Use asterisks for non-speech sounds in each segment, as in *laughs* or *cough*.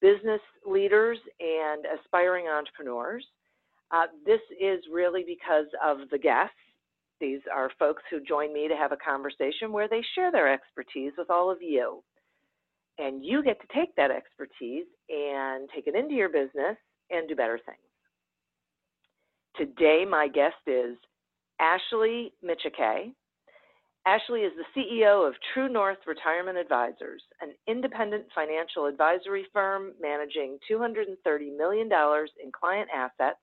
business leaders and aspiring entrepreneurs. Uh, this is really because of the guests. These are folks who join me to have a conversation where they share their expertise with all of you. And you get to take that expertise and take it into your business and do better things. Today, my guest is Ashley Michike. Ashley is the CEO of True North Retirement Advisors, an independent financial advisory firm managing $230 million in client assets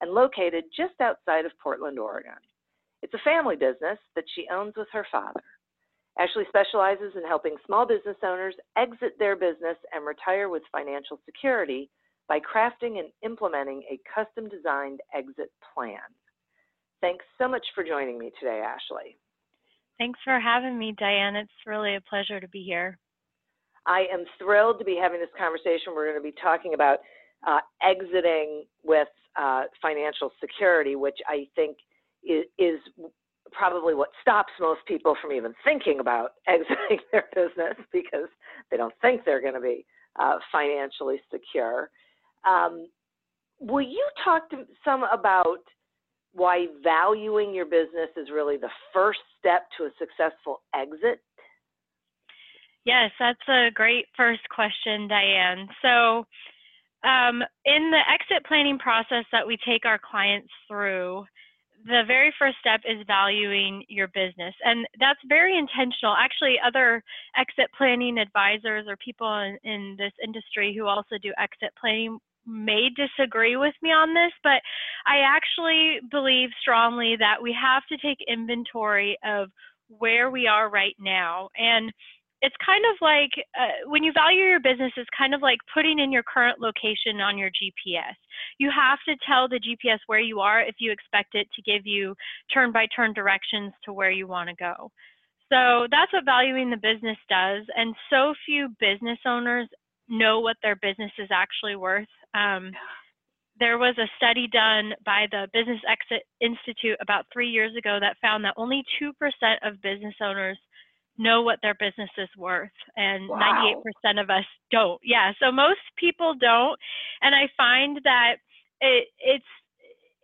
and located just outside of Portland, Oregon. It's a family business that she owns with her father. Ashley specializes in helping small business owners exit their business and retire with financial security by crafting and implementing a custom designed exit plan. Thanks so much for joining me today, Ashley. Thanks for having me, Diane. It's really a pleasure to be here. I am thrilled to be having this conversation. We're going to be talking about uh, exiting with uh, financial security, which I think is, is, probably what stops most people from even thinking about *laughs* exiting their business because they don't think they're going to be uh, financially secure. Um, will you talk to some about why valuing your business is really the first step to a successful exit? Yes, that's a great first question, Diane. So, um, in the exit planning process that we take our clients through, the very first step is valuing your business. And that's very intentional. Actually, other exit planning advisors or people in, in this industry who also do exit planning may disagree with me on this, but I actually believe strongly that we have to take inventory of where we are right now. And it's kind of like uh, when you value your business, it's kind of like putting in your current location on your GPS. You have to tell the GPS where you are if you expect it to give you turn by turn directions to where you want to go. So that's what valuing the business does. And so few business owners know what their business is actually worth. Um, there was a study done by the Business Exit Institute about three years ago that found that only 2% of business owners know what their business is worth, and wow. 98% of us don't. Yeah, so most people don't. And I find that it, it's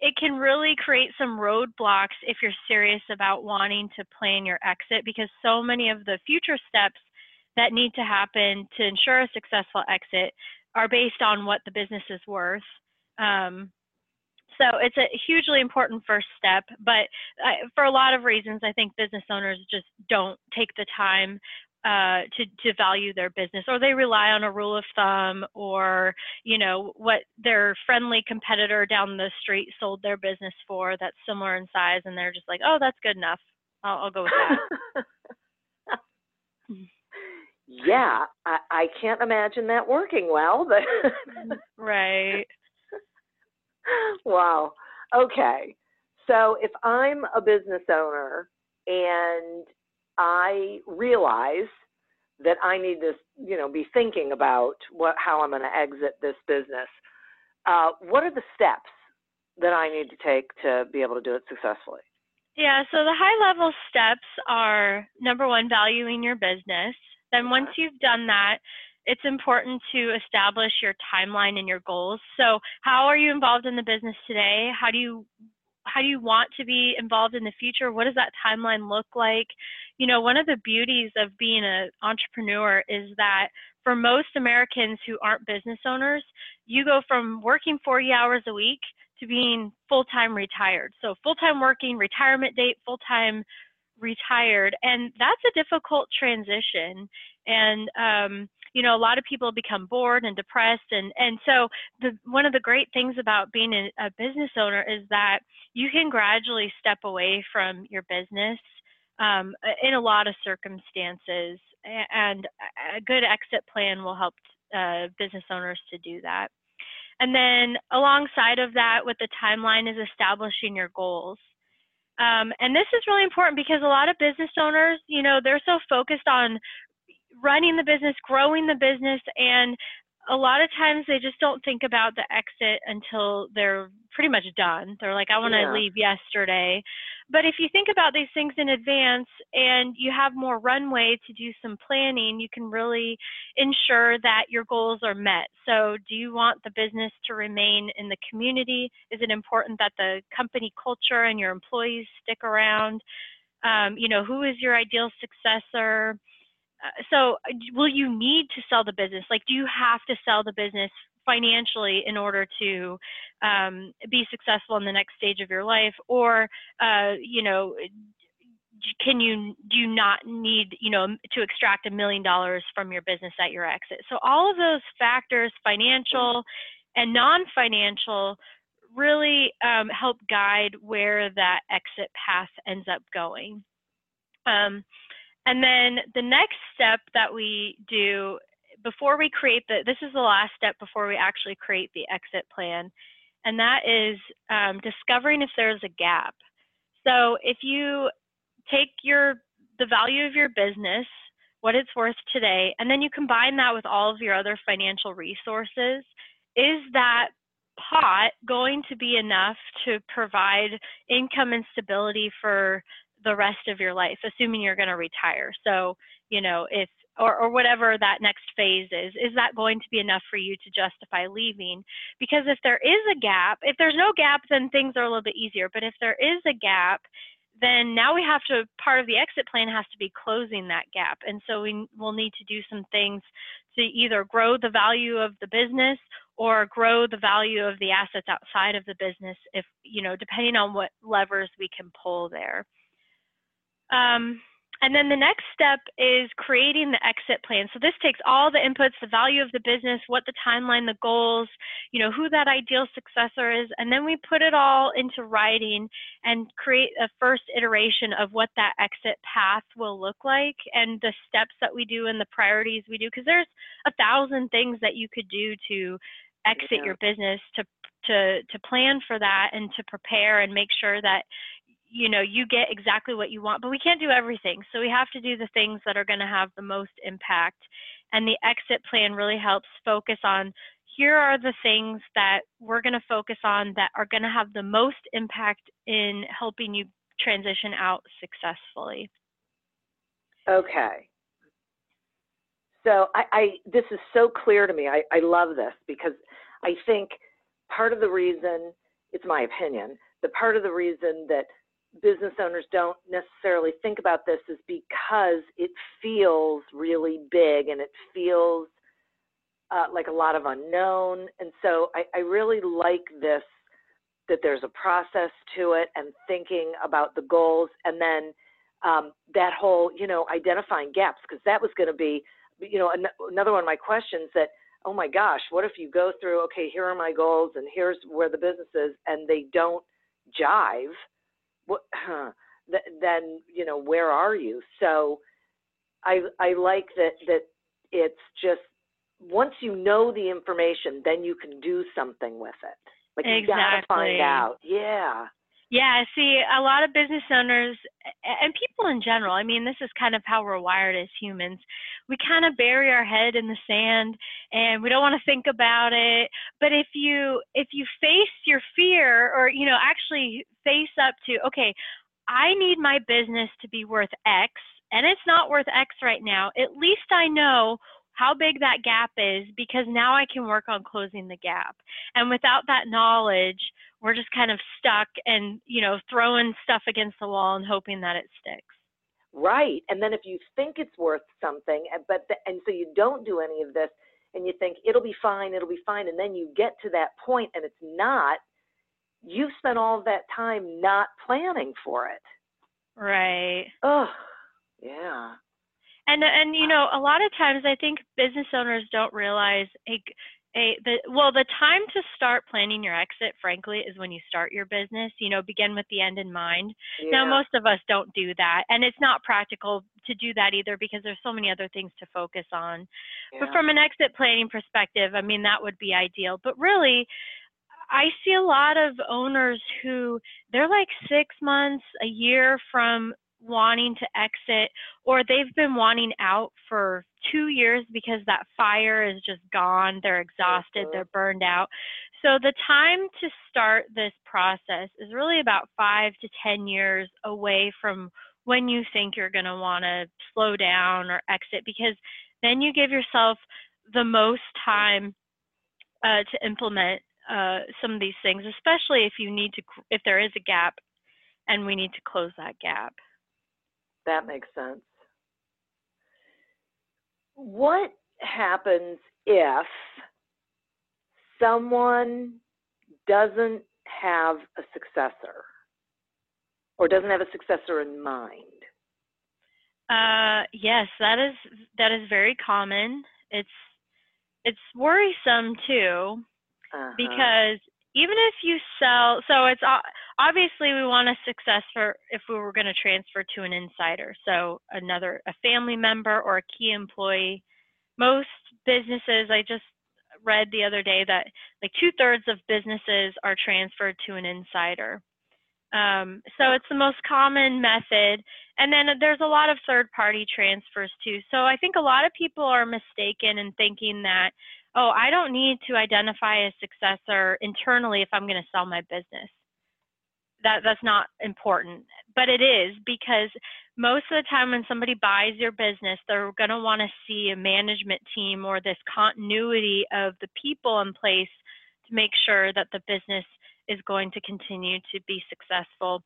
it can really create some roadblocks if you're serious about wanting to plan your exit because so many of the future steps that need to happen to ensure a successful exit are based on what the business is worth. Um, So it's a hugely important first step, but uh, for a lot of reasons, I think business owners just don't take the time uh, to to value their business, or they rely on a rule of thumb, or you know what their friendly competitor down the street sold their business for that's similar in size, and they're just like, oh, that's good enough. I'll, I'll go with that. *laughs* yeah, I, I can't imagine that working well, but *laughs* right. wow. Okay. So if I'm a business owner and I realize that I need to, you know, be thinking about what how I'm going to exit this business, uh, what are the steps that I need to take to be able to do it successfully? Yeah, so the high level steps are number one, valuing your business. Then once you've done that, it's important to establish your timeline and your goals. So, how are you involved in the business today? How do you how do you want to be involved in the future? What does that timeline look like? You know, one of the beauties of being an entrepreneur is that for most Americans who aren't business owners, you go from working 40 hours a week to being full time retired. So, full time working, retirement date, full time retired. And that's a difficult transition. And, um, you know, a lot of people become bored and depressed. And, and so, the, one of the great things about being a, business owner is that you can gradually step away from your business um, in a lot of circumstances. And a good exit plan will help uh, business owners to do that. And then alongside of that, with the timeline, is establishing your goals. Um, and this is really important because a lot of business owners, you know, they're so focused on running the business, growing the business, and a lot of times they just don't think about the exit until they're pretty much done. They're like, I want to yeah. leave yesterday. But if you think about these things in advance and you have more runway to do some planning, you can really ensure that your goals are met. So, do you want the business to remain in the community? Is it important that the company culture and your employees stick around? Um, you know, who is your ideal successor? Uh, so, will you need to sell the business? Like, do you have to sell the business financially in order to um, be successful in the next stage of your life? Or uh, you know can you do you not need you know to extract a million dollars from your business at your exit? So all of those factors financial and non-financial really um, help guide where that exit path ends up going. Um, and then the next step that we do before we create the, this is the last step before we actually create the exit plan, and that is um, discovering if there's a gap. So if you take your, the value of your business, what it's worth today, and then you combine that with all of your other financial resources, is that pot going to be enough to provide income and stability for the rest of your life, assuming you're going to retire. So, you know, if or, or whatever that next phase is, is that going to be enough for you to justify leaving? Because if there is a gap, if there's no gap, then things are a little bit easier. But if there is a gap, then now we have to, part of the exit plan has to be closing that gap. And so we will need to do some things to either grow the value of the business or grow the value of the assets outside of the business if, you know, depending on what levers we can pull there. Um, and then the next step is creating the exit plan. So this takes all the inputs, the value of the business, what the timeline, the goals, you know, who that ideal successor is, and then we put it all into writing and create a first iteration of what that exit path will look like and the steps that we do and the priorities we do because there's a thousand things that you could do to exit yeah. your business to to to plan for that and to prepare and make sure that you know you get exactly what you want but we can't do everything. So we have to do the things that are going to have the most impact. And the exit plan really helps focus on here are the things that we're going to focus on that are going to have the most impact in helping you transition out successfully. Okay. So I, I this is so clear to me. I, I love this because i think part of the reason it's my opinion the part of the reason that business owners don't necessarily think about this is because it feels really big and it feels uh, like a lot of unknown. And so I, I really like this that there's a process to it and thinking about the goals and then um, that whole you know identifying gaps because that was going to be you know an- another one of my questions that oh my gosh what if you go through okay here are my goals and here's where the business is and they don't jive *clears throat* then you know where are you? So i i like that that it's just once you know the information then you can do something with it. Like you exactly. gotta find out. Yeah yeah, see, a lot of business owners and people in general, I mean, this is kind of how we're wired as humans. We kind of bury our head in the sand and we don't want to think about it. But if you if you face your fear or you know, actually face up to, okay, I need my business to be worth X and it's not worth X right now. At least I know how big that gap is because now I can work on closing the gap. And without that knowledge, we're just kind of stuck and, you know, throwing stuff against the wall and hoping that it sticks. Right. And then if you think it's worth something, eh, but the, and so you don't do any of this and you think it'll be fine, it'll be fine, and then you get to that point and it's not, you've spent all that time not planning for it. Right. Oh, yeah. And and you know, a lot of times I think business owners don't realize a a the well the time to start planning your exit frankly is when you start your business you know begin with the end in mind yeah. now most of us don't do that and it's not practical to do that either because there's so many other things to focus on yeah. but from an exit planning perspective i mean that would be ideal but really I see a lot of owners who they're like six months, a year from wanting to exit or they've been wanting out for two years because that fire is just gone they're exhausted they're burned out. So the time to start this process is really about five to ten years away from when you think you're going to want to slow down or exit because then you give yourself the most time uh, to implement uh, some of these things especially if you need to if there is a gap and we need to close that gap that makes sense. What happens if someone doesn't have a successor or doesn't have a successor in mind? Uh, yes, that is that is very common. It's it's worrisome too uh-huh. because even if you sell, so it's obviously we want a successor if we were going to transfer to an insider, so another a family member or a key employee. Most businesses, I just read the other day that like two thirds of businesses are transferred to an insider. Um, so it's the most common method. And then there's a lot of third party transfers too. So I think a lot of people are mistaken in thinking that oh, I don't need to identify a successor internally if I'm going to sell my business. That that's not important, but it is because most of the time when somebody buys your business, they're going to want to see a management team or this continuity of the people in place to make sure that the business is going to continue to be successful.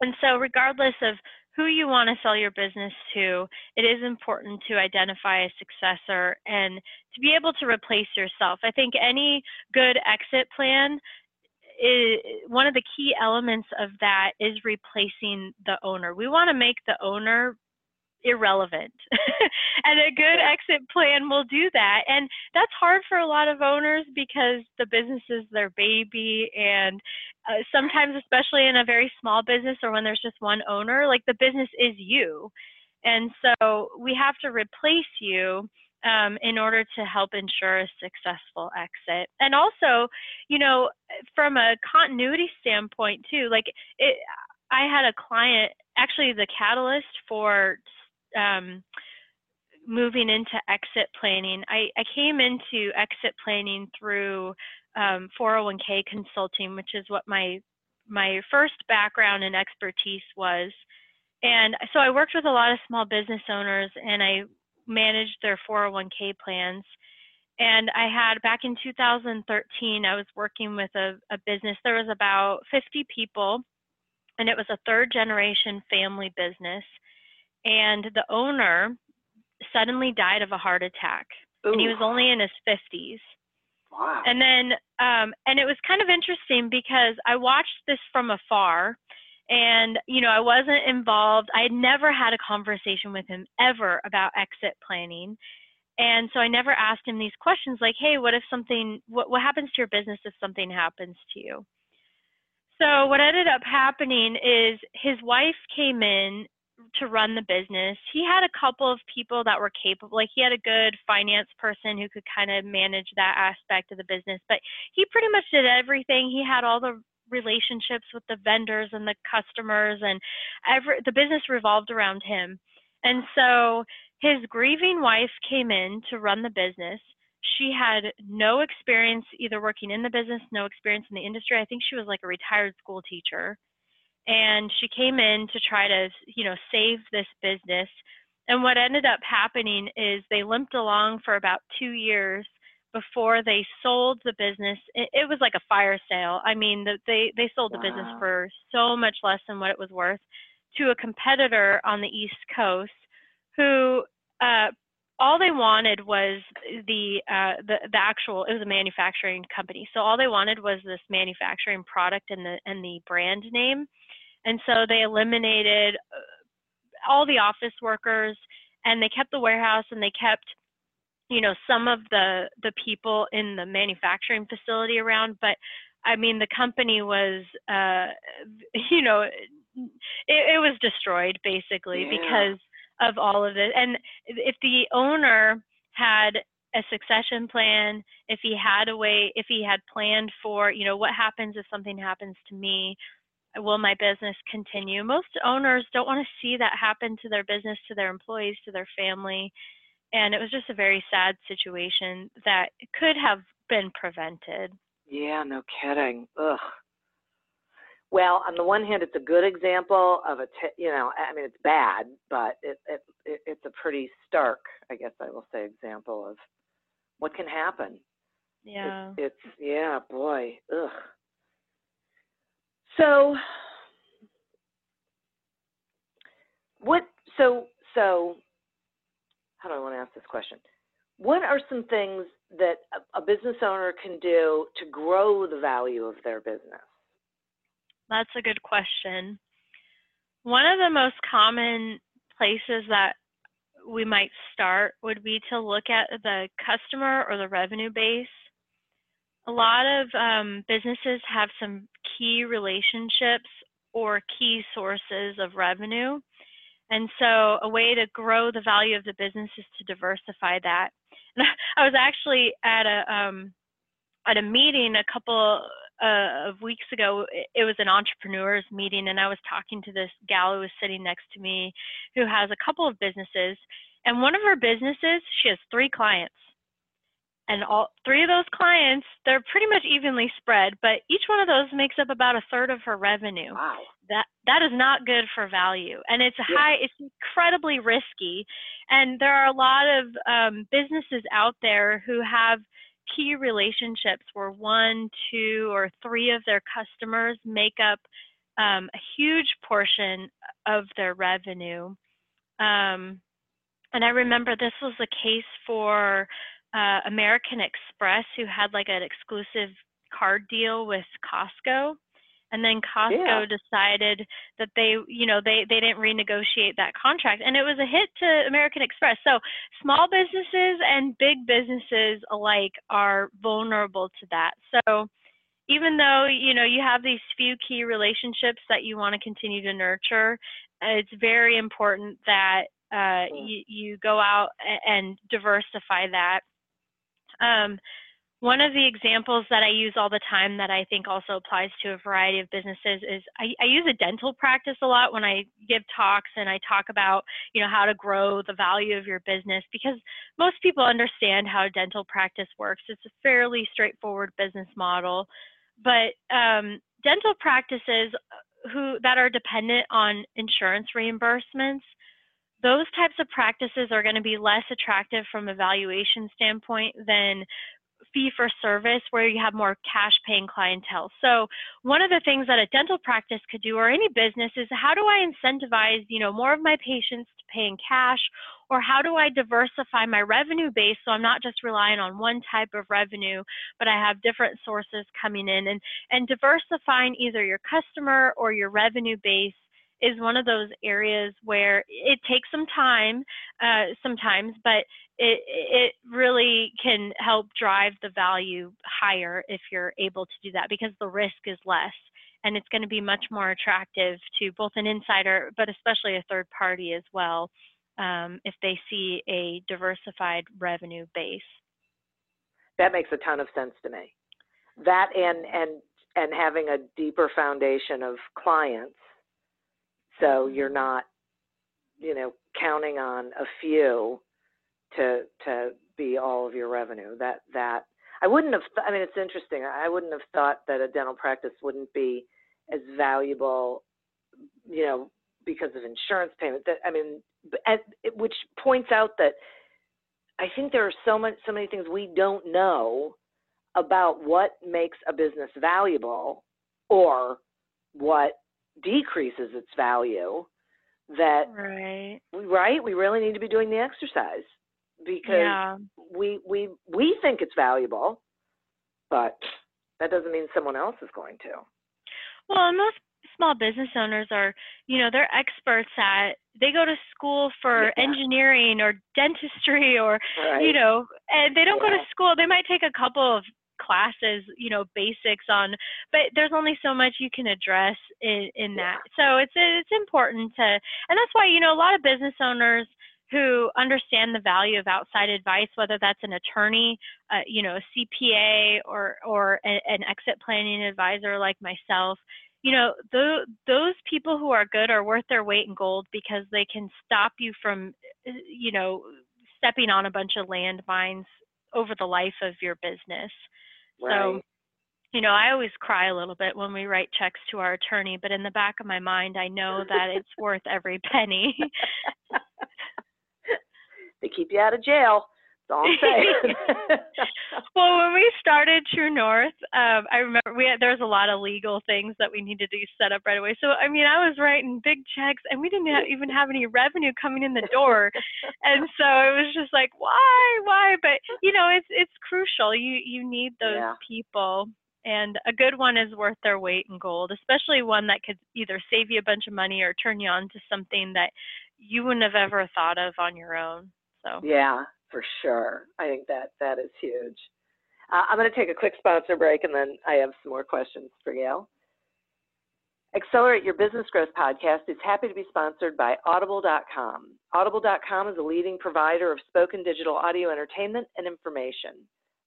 And so, regardless of who you want to sell your business to, it is important to identify a successor and to be able to replace yourself. I think any good exit plan is one of the key elements of that is replacing the owner. We want to make the owner irrelevant. *laughs* and a good exit plan will do that. And that's hard for a lot of owners because the business is their baby. And uh, sometimes, especially in a very small business or when there's just one owner, like the business is you. And so we have to replace you um, in order to help ensure a successful exit. And also, you know, from a continuity standpoint, too, like it, I had a client, actually, the catalyst for um, moving into exit planning, I, I came into exit planning through um, 401k consulting, which is what my my first background and expertise was. And so I worked with a lot of small business owners and I managed their 401k plans. And I had back in 2013, I was working with a, a business. There was about 50 people, and it was a third generation family business and the owner suddenly died of a heart attack Ooh. and he was only in his 50s Wow. And then, um, and it was kind of interesting because I watched this from afar and, you know, I wasn't involved. I had never had a conversation with him ever about exit planning. And so I never asked him these questions like, hey, what if something, what, what happens to your business if something happens to you? So what ended up happening is his wife came in to run the business. He had a couple of people that were capable. Like he had a good finance person who could kind of manage that aspect of the business, but he pretty much did everything. He had all the relationships with the vendors and the customers and every the business revolved around him. And so his grieving wife came in to run the business. She had no experience either working in the business, no experience in the industry. I think she was like a retired school teacher and she came in to try to you know save this business and what ended up happening is they limped along for about two years before they sold the business it, it was like a fire sale. I mean the, they they sold the wow. business for so much less than what it was worth to a competitor on the east coast who uh, all they wanted was the, uh, the the actual it was a manufacturing company. So all they wanted was this manufacturing product and the and the brand name. And so they eliminated uh, all the office workers and they kept the warehouse and they kept you know some of the the people in the manufacturing facility around but i mean the company was uh *laughs* you know it, it was destroyed basically yeah. because of all of it and if the owner had a succession plan if he had a way if he had planned for you know what happens if something happens to me will my business continue? Most owners don't want to see that happen to their business, to their employees, to their family. And it was just a very sad situation that could have been prevented. Yeah, no kidding. Ugh. Well, on the one hand, it's a good example of a, t- you know, I mean, it's bad, but it, it, it it's a pretty stark, I guess I will say, example of what can happen. Yeah. It's, it's yeah, boy, ugh. So what so so how do I want to ask this question? What are some things that a, a business owner can do to grow the value of their business? That's a good question. One of the most common places that we might start would be to look at the customer or the revenue base a lot of um, businesses have some key relationships or key sources of revenue. And so, a way to grow the value of the business is to diversify that. And *laughs* I was actually at a um, at a meeting a couple uh, of weeks ago. It was an entrepreneurs meeting, and I was talking to this gal who was sitting next to me, who has a couple of businesses. And one of her businesses, she has three clients and all three of those clients they're pretty much evenly spread but each one of those makes up about a third of her revenue wow that that is not good for value. And it's high it's incredibly risky. And there are a lot of um, businesses out there who have key relationships where one two or three of their customers make up um, a huge portion of their revenue. Um, and i remember this was the case for uh, American Express who had like an exclusive card deal with Costco. And then Costco yeah. decided that they, you know, they, they didn't renegotiate that contract. And it was a hit to American Express. So small businesses and big businesses alike are vulnerable to that. So even though, you know, you have these few key relationships that you want to continue to nurture, it's very important that uh, mm. you, you go out and diversify that um, one of the examples that I use all the time that I think also applies to a variety of businesses is I, I, use a dental practice a lot when I give talks and I talk about you know how to grow the value of your business because most people understand how dental practice works. It's a fairly straightforward business model, but um, dental practices who that are dependent on insurance reimbursements those types of practices are going to be less attractive from a valuation standpoint than fee for service where you have more cash paying clientele. So one of the things that a dental practice could do or any business is how do I incentivize, you know, more of my patients to pay in cash or how do I diversify my revenue base so I'm not just relying on one type of revenue, but I have different sources coming in and and diversifying either your customer or your revenue base is one of those areas where it takes some time uh, sometimes, but it it really can help drive the value higher if you're able to do that because the risk is less and it's going to be much more attractive to both an insider but especially a third party as well um, if they see a diversified revenue base. That makes a ton of sense to me. That and and and having a deeper foundation of clients so you're not you know counting on a few to to be all of your revenue. That that i wouldn't have th- i mean it's interesting. I wouldn't have thought that a dental practice wouldn't be as valuable you know because of insurance payment. That i mean at, which points out that i think there are so much so many things we don't know about what makes a business valuable or what decreases its value that right. right we really need to be doing the exercise because yeah. we we we think it's valuable but that doesn't mean someone else is going to well most small business owners are you know they're experts at they go to school for yeah. engineering or dentistry or right. you know and they don't yeah. go to school they might take a couple of classes, you know, basics on, but there's only so much you can address in, in that. So it's it's important to, and that's why you know a lot of business owners who understand the value of outside advice, whether that's an attorney, uh, you know, a CPA, or or a, an exit planning advisor like myself. You know, those people who are good are worth their weight in gold because they can stop you from, uh, you know, stepping on a bunch of landmines over the life of your business. Right. So, you know, I always cry a little bit when we write checks to our attorney, but in the back of my mind, I know that it's worth every penny. *laughs* *laughs* they keep you out of jail. That's all I'm saying. *laughs* well, when we started True North, um, I remember we had, there was a lot of legal things that we needed to set up right away. So, I mean, I was writing big checks, and we didn't have, even have any revenue coming in the door, and so it was just like, why, why? But you know, it's it's crucial. You you need those Yeah. people. And a good one is worth their weight in gold, especially one that could either save you a bunch of money or turn you on to something that you wouldn't have ever thought of on your own. So yeah, for sure. I think that that is huge. Uh, I'm going to take a quick sponsor break, and then I have some more questions for Gail. Accelerate Your Business Growth podcast is happy to be sponsored by Audible.com. Audible.com is a leading provider of spoken digital audio entertainment and information.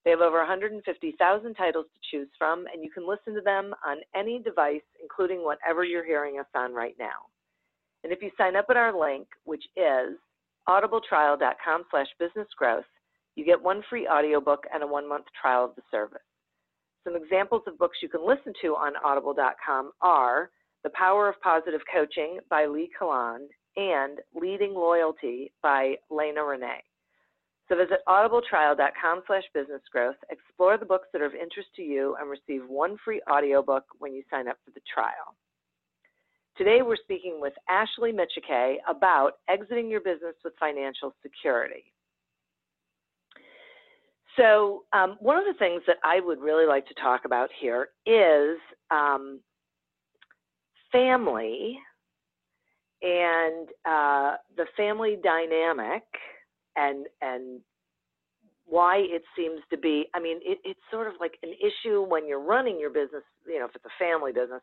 They have over 150,000 titles to choose from, and you can listen to them on any device, including whatever you're hearing us on right now. And if you sign up at our link, which is audibletrial.com slash businessgrowth, you get one free audiobook and a one-month trial of the service. Some examples of books you can listen to on audible.com are The Power of Positive Coaching by Lee Colan and Leading Loyalty by Lena Renee. So visit audibletrial.com slash businessgrowth, explore the books that are of interest to you, and receive one free audiobook when you sign up for the trial. Today we're speaking with Ashley Michike about exiting your business with financial security. So, um, one of the things that I would really like to talk about here is um, family and uh, the family dynamic and and why it seems to be. I mean, it, it's sort of like an issue when you're running your business. You know, if it's a family business,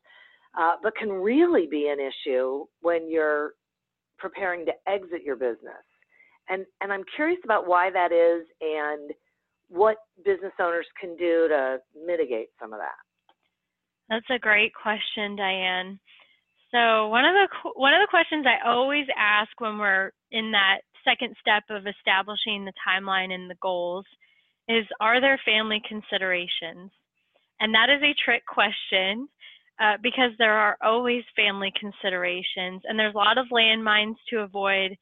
uh, but can really be an issue when you're preparing to exit your business. And and I'm curious about why that is and what business owners can do to mitigate some of that. That's a great question, Diane. So one of the one of the questions I always ask when we're in that second step of establishing the timeline and the goals is are there family considerations? And that is a trick question uh, because there are always family considerations and there's a lot of landmines to avoid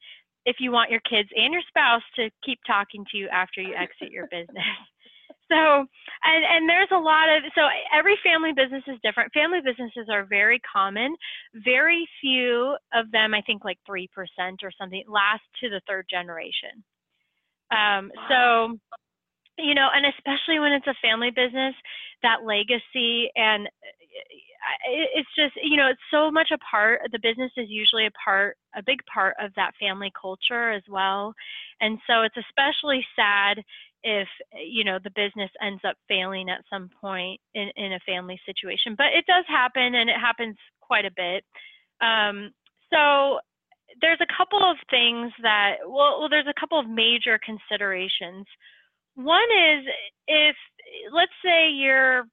if you want your kids and your spouse to keep talking to you after you exit your business. *laughs* so and and there's a lot of so every family business is different. Family businesses are very common. Very few of them i think like 3% or something last to the third generation. Um, so you know and especially when it's a family business that legacy and it's just you know it's so much a part the business is usually a part a big part of that family culture as well. And so it's especially sad if you know the business ends up failing at some point in, in a family situation but it does happen and it happens quite a bit. Um, so there's a couple of things that well, well there's a couple of major considerations. One is if let's say you're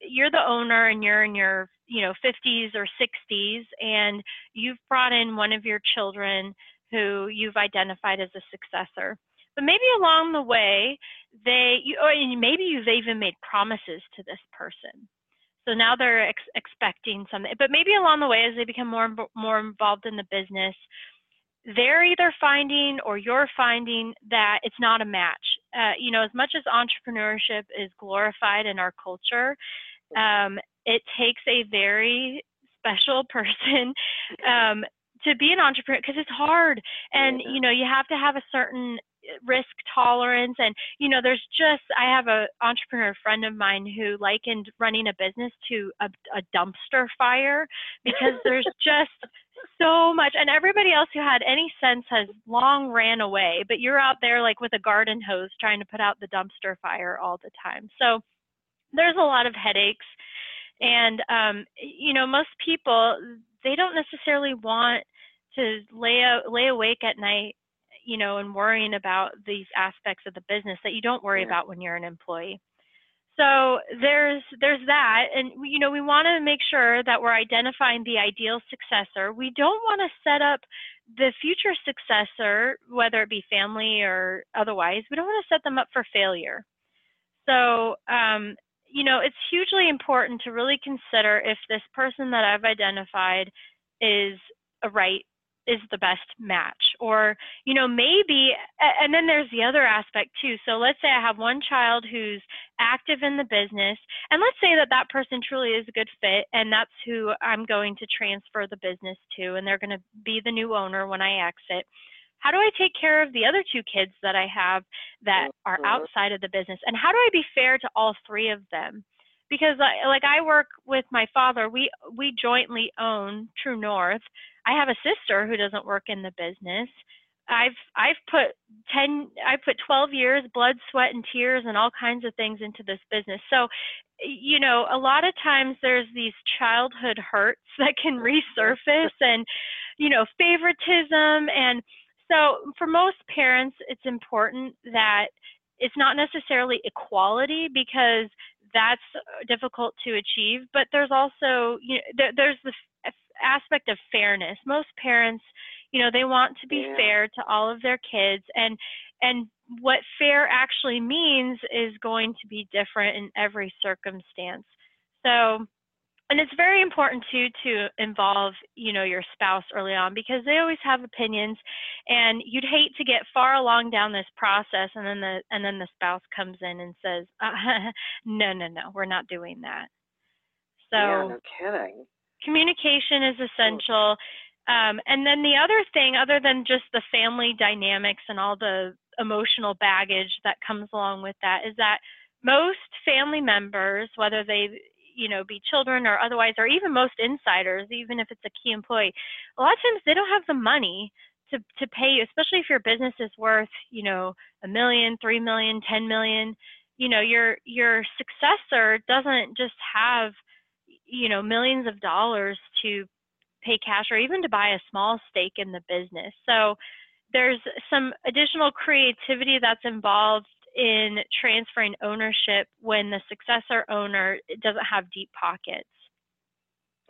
you're the owner and you're in your you know 50s or 60s and you've brought in one of your children who you've identified as a successor but maybe along the way they you oh, or maybe you've even made promises to this person so now they're ex- expecting something but maybe along the way as they become more more involved in the business they're either finding or you're finding that it's not a match. Uh, you know, as much as entrepreneurship is glorified in our culture, um, it takes a very special *laughs* person um, to be an entrepreneur because it's hard, and you know, you have to have a certain risk tolerance and you know there's just i have a entrepreneur friend of mine who likened running a business to a, a dumpster fire because there's *laughs* just so much and everybody else who had any sense has long ran away but you're out there like with a garden hose trying to put out the dumpster fire all the time so there's a lot of headaches and um, you know most people they don't necessarily want to lay a, lay awake at night you know and worrying about these aspects of the business that you don't worry yeah. about when you're an employee so there's there's that. And you know we want to make sure that we're identifying the ideal successor. We don't want to set up the future successor whether it be family or otherwise we don't want to set them up for failure. So um, you know it's hugely important to really consider if this person that i've identified is a right is the best match or you know maybe and then there's the other aspect too so let's say i have one child who's active in the business and let's say that that person truly is a good fit and that's who i'm going to transfer the business to and they're going to be the new owner when i exit how do i take care of the other two kids that i have that are mm-hmm. outside of the business and how do i be fair to all three of them because like I work with my father, we we jointly own True North. I have a sister who doesn't work in the business. I've I've put 10 I put 12 years blood, sweat and tears and all kinds of things into this business. So, you know, a lot of times there's these childhood hurts *laughs* that can resurface and you know, favoritism and so for most parents it's important that it's not necessarily equality because that's difficult to achieve but there's also you know there, there's the aspect of fairness. Most parents you know they want to be yeah. fair to all of their kids and and what fair actually means is going to be different in every circumstance. So and it's very important too to involve you know your spouse early on because they always have opinions and you'd hate to get far along down this process and then the and then the spouse comes in and says *laughs* uh, *laughs* no no no we're not doing that. So yeah, no kidding communication is essential. Um, and then the other thing other than just the family dynamics and all the emotional baggage that comes along with that is that most family members whether they you know be children or otherwise or even most insiders even if it's a key employee a lot of times they don't have the money to to pay you especially if your business is worth you know a million three million ten million. You know your your successor doesn't just have you know millions of dollars to pay cash or even to buy a small stake in the business so there's some additional creativity that's involved in transferring ownership when the successor owner doesn't have deep pockets.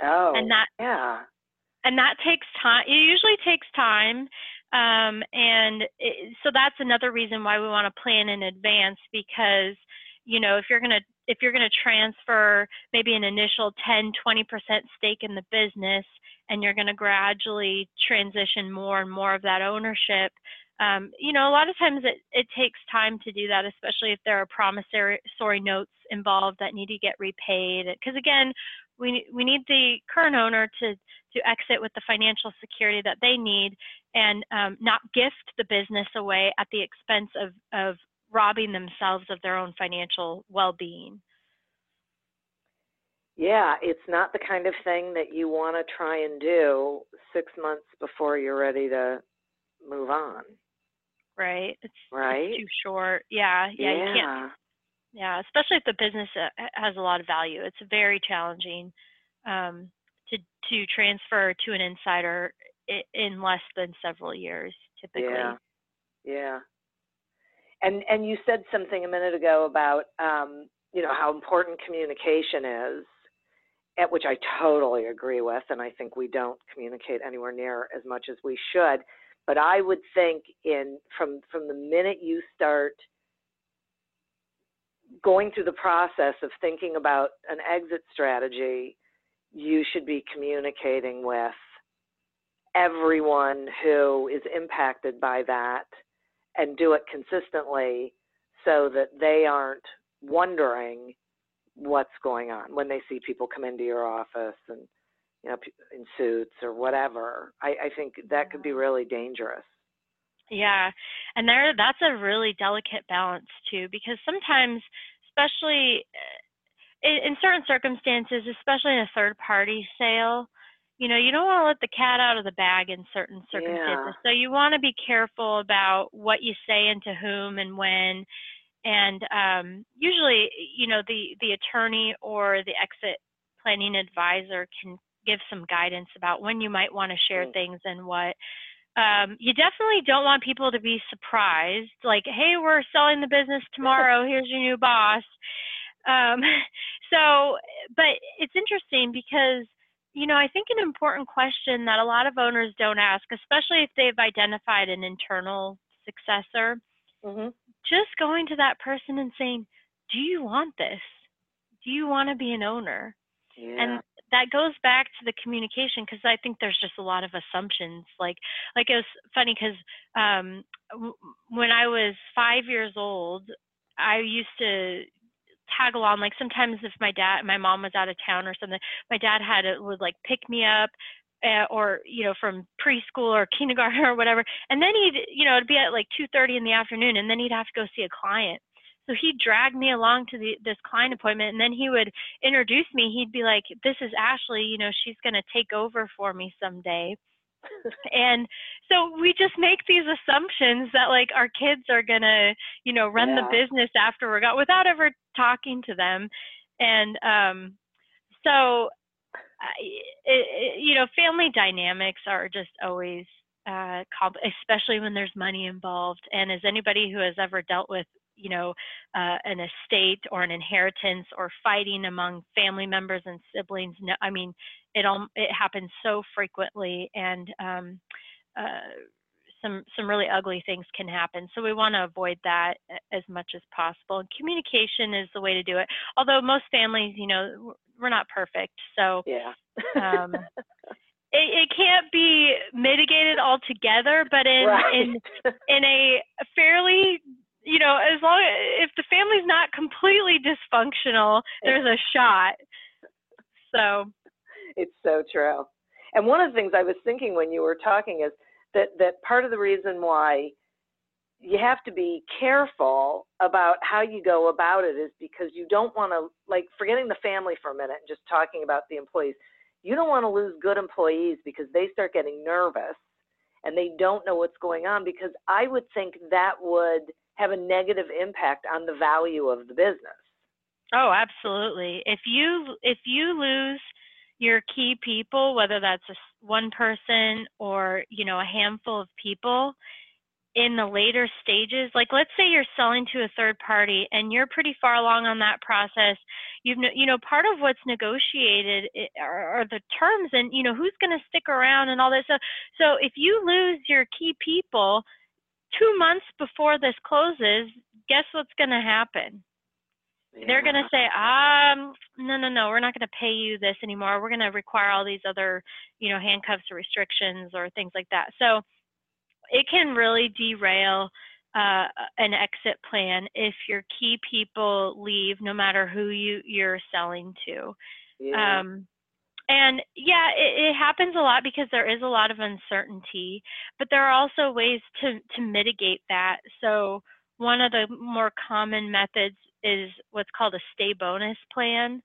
Oh, and that yeah, and that takes time. It usually takes time, um, and it, so that's another reason why we want to plan in advance because you know if you're gonna if you're going to transfer maybe an initial 10 20% stake in the business and you're going to gradually transition more and more of that ownership um, you know, a lot of times it, it takes time to do that, especially if there are promissory notes involved that need to get repaid. Because again, we we need the current owner to to exit with the financial security that they need and um, not gift the business away at the expense of of robbing themselves of their own financial well-being. Yeah, it's not the kind of thing that you want to try and do six months before you're ready to move on. Right. It's, right. It's too short. Yeah. Yeah. Yeah. You can't. Yeah. Especially if the business uh, has a lot of value. It's very challenging um, to to transfer to an insider in less than several years, typically. Yeah. Yeah. And and you said something a minute ago about um, you know how important communication is, at which I totally agree with, and I think we don't communicate anywhere near as much as we should. But I would think in from from the minute you start going through the process of thinking about an exit strategy, you should be communicating with everyone who is impacted by that and do it consistently so that they aren't wondering what's going on when they see people come into your office and you know in suits or whatever. I, I think that could be really dangerous. Yeah. And there that's a really delicate balance too because sometimes especially eh, in, in certain circumstances especially in a third party sale you know, you don't want to let the cat out of the bag in certain circumstances. Yeah. So you want to be careful about what you say and to whom and when. And um, usually, you know, the the attorney or the exit planning advisor can give some guidance about when you might want to share mm. things and what. Um, you definitely don't want people to be surprised, like, "Hey, we're selling the business tomorrow. Here's your new boss." Um, *laughs* so, but it's interesting because you know, I think an important question that a lot of owners don't ask, especially if they've identified an internal successor, mm-hmm. just going to that person and saying, Do you want this? Do you want to be an owner? Yeah. And that goes back to the communication because I think there's just a lot of assumptions. Like, like it was funny because um, w- when I was five years old, I used to tag along. Like sometimes if my dad, my mom was out of town or something, my dad had it would like pick me up. Uh, or you know from preschool or *laughs* kindergarten or whatever and then he'd you know it'd be at like 2:30 in the afternoon and then he'd have to go see a client so he'd drag me along to the, this client appointment and then he would introduce me he'd be like this is ashley you know she's going to take over for me someday *laughs* and so we just make these assumptions that like our kids are gonna you know run yeah. the business after we're gone without ever talking to them and um so it, it, you know family dynamics are just always uh especially when there's money involved and as anybody who has ever dealt with you know uh, an estate or an inheritance or fighting among family members and siblings no i mean it all it happens so frequently and um, uh, some some really ugly things can happen. So we want to avoid that as much as possible and communication is the way to do it. Although most families you know we're not perfect so yeah. um, *laughs* it, it can't be mitigated altogether but in right. in in a fairly you know as long if the family's not completely dysfunctional there's a shot. So it's so true. And one of the things I was thinking when you were talking is that that part of the reason why you have to be careful about how you go about it is because you don't want to like forgetting the family for a minute and just talking about the employees. You don't want to lose good employees because they start getting nervous and they don't know what's going on because I would think that would have a negative impact on the value of the business. Oh, absolutely. If you if you lose your key people, whether that's a, one person or you know a handful of people, in the later stages, like let's say you're selling to a third party and you're pretty far along on that process, you've you know part of what's negotiated eh, are, are the terms and you know who's going to stick around and all this stuff. So if you lose your key people two months before this closes, guess what's going to happen? They're going to say, um, no, no, no, we're not going to pay you this anymore. We're going to require all these other, you know, handcuffs or restrictions or things like that. So it can really derail uh, an exit plan if your key people leave, no matter who you you're selling to. Yeah. Um, and yeah, it, it, happens a lot because there is a lot of uncertainty, but there are also ways to to mitigate that. So one of the more common methods is what's called a stay bonus plan,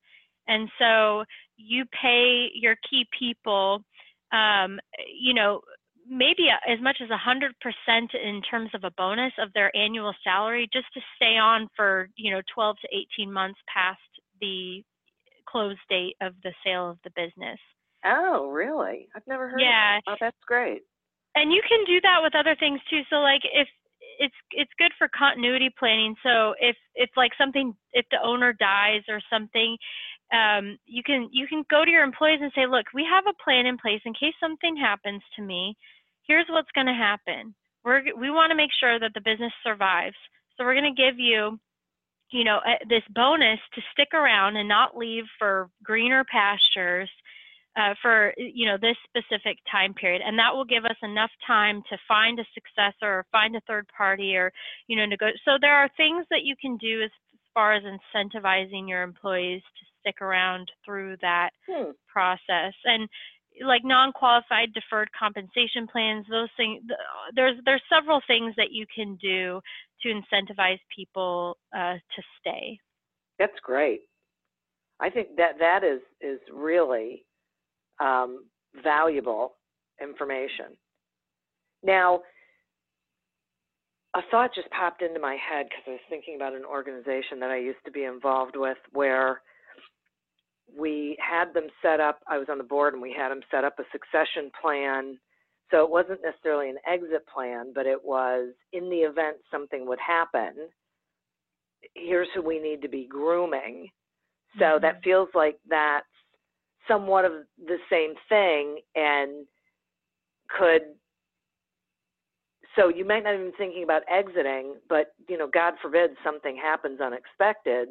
and so you pay your key people, um, you know, maybe as much as 100% in terms of a bonus of their annual salary just to stay on for, you know, 12 to 18 months past the close date of the sale of the business. Oh, really? I've never heard yeah. Oh, that's great. And you can do that with other things too. So like if it's it's good for continuity planning. So if if like something if the owner dies or something, um, you can you can go to your employees and say, look, we have a plan in place in case something happens to me. Here's what's going to happen. We're we want to make sure that the business survives. So we're going to give you, you know, this bonus to stick around and not leave for greener pastures. Uh, for you know this specific time period, and that will give us enough time to find a successor or find a third party or you know negotiate. So there are things that you can do as far as incentivizing your employees to stick around through that hmm. process. And like non-qualified deferred compensation plans, those things. There's there's several things that you can do to incentivize people uh, to stay. That's great. I think that that is is really um, valuable information. Now, a thought just popped into my head because I was thinking about an organization that I used to be involved with where we had them set up, I was on the board and we had them set up a succession plan. So it wasn't necessarily an exit plan, but it was in the event something would happen, here's who we need to be grooming. So mm-hmm. that feels like that's somewhat of the same thing and could so you might not even thinking about exiting, but you know, God forbid something happens unexpected,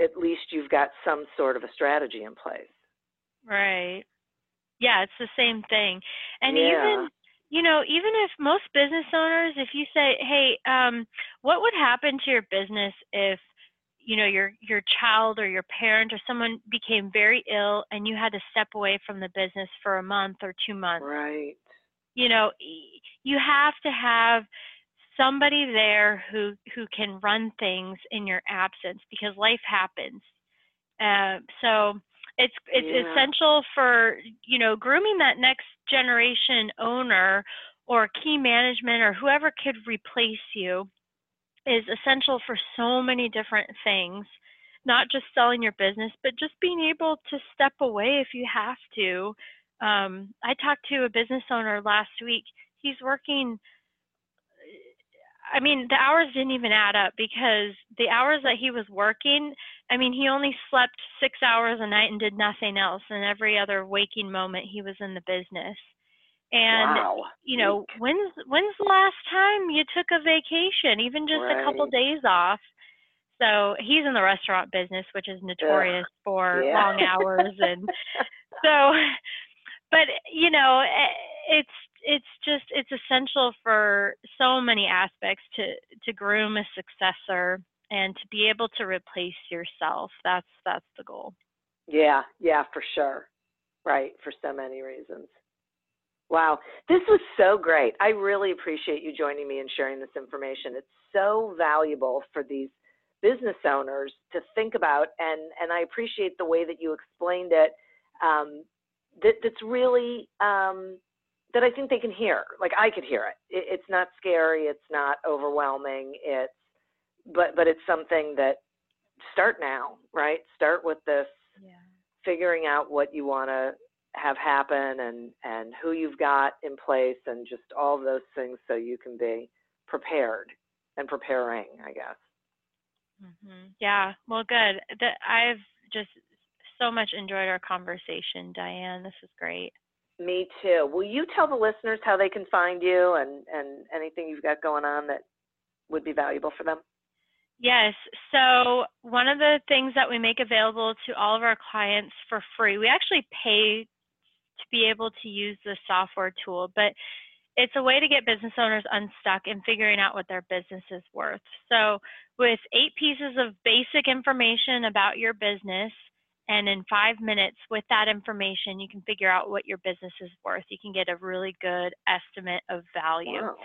at least you've got some sort of a strategy in place. Right. Yeah, it's the same thing. And yeah. even you know, even if most business owners, if you say, "Hey, um, what would happen to your business if you know your your child or your parent or someone became very ill and you had to step away from the business for a month or two months?" Right you know you have to have somebody there who who can run things in your absence because life happens uh, so it's it's yeah. essential for you know grooming that next generation owner or key management or whoever could replace you is essential for so many different things not just selling your business but just being able to step away if you have to um, I talked to a business owner last week. He's working. I mean, the hours didn't even add up because the hours that he was working, I mean, he only slept six hours a night and did nothing else. And every other waking moment, he was in the business. And wow. you know, when's when's the last time you took a vacation, even just right. a couple days off? So he's in the restaurant business, which is notorious Ugh. for yeah. long hours, and *laughs* so but you know eh, it's it's just it's essential for so many aspects to to groom a successor and to be able to replace yourself that's that's the goal yeah yeah for sure right for so many reasons wow this was so great i really appreciate you joining me and sharing this information it's so valuable for these business owners to think about and and i appreciate the way that you explained it um, that that's really um, that I think they can hear. Like I could hear it. it. It's not scary. It's not overwhelming. It's but but it's something that start now, right? Start with this. Yeah. Figuring out what you want to have happen and and who you've got in place and just all those things so you can be prepared and preparing, I guess. Mm-hmm. Yeah. Well, good. That I've just so much enjoyed our conversation, Diane. This is great. Me too. Will you tell the listeners how they can find you and, and anything you've got going on that would be valuable for them? Yes. So, one of the things that we make available to all of our clients for free, we actually pay be able to use the software tool, but it's a way to get business owners unstuck and figuring out what their business is worth. So, with eight pieces of basic information about your business, and in five minutes, with that information, you can figure out what your business is worth. You can get a really good estimate of value. Wow.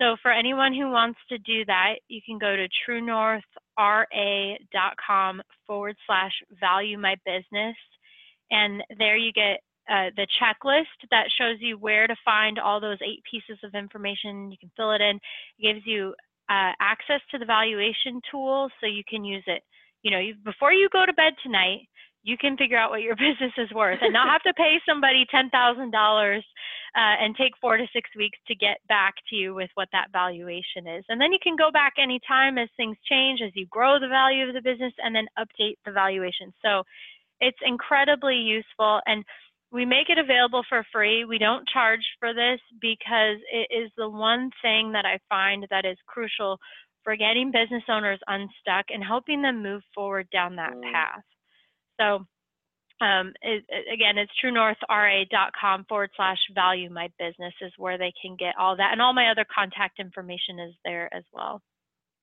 So, for anyone who wants to do that, you can go to truenorthra.com forward slash value my business. And there you get uh, the checklist that shows you where to find all those eight pieces of information. You can fill it in. It gives you uh, access to the valuation tool so you can use it. You know, you, before you go to bed tonight, you can figure out what your *laughs* business is worth and not have to pay somebody $10,000 uh, and take four to six weeks to get back to you with what that valuation is. And then you can go back anytime as things change, as you grow the value of the business, and then update the valuation. So it's incredibly useful. And we make it available for free. We don't charge for this because it is the one thing that I find that is crucial for getting business owners unstuck and helping them move forward down that mm. path. So, um, it, again, it's truenorthra.com forward slash value my business is where they can get all that. And all my other contact information is there as well.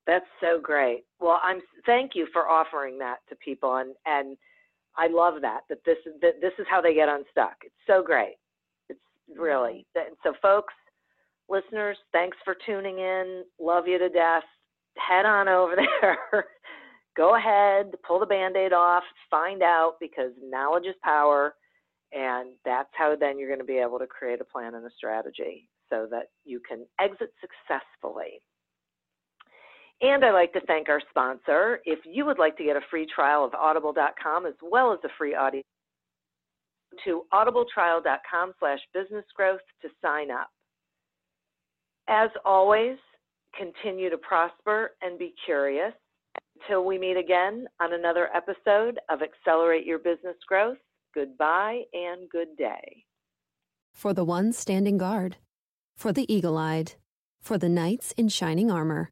That's so great. Well, I'm thank you for offering that to people and, and I love that that this that this is how they get unstuck. It's so great. It's really mm-hmm. so folks, listeners, thanks for tuning in. Love you to death. Head on over *laughs* there. Go ahead, pull the band-aid off, find out because knowledge is power and that's how then you're going to be able to create a plan and a strategy so that you can exit successfully. And I'd like to thank our sponsor. If you would like to get a free trial of audible.com as well as a free audio to audibletrial.com slash business growth to sign up. As always, continue to prosper and be curious. Until we meet again on another episode of Accelerate Your Business Growth, goodbye and good day. For the ones standing guard, for the eagle eyed, for the knights in shining armor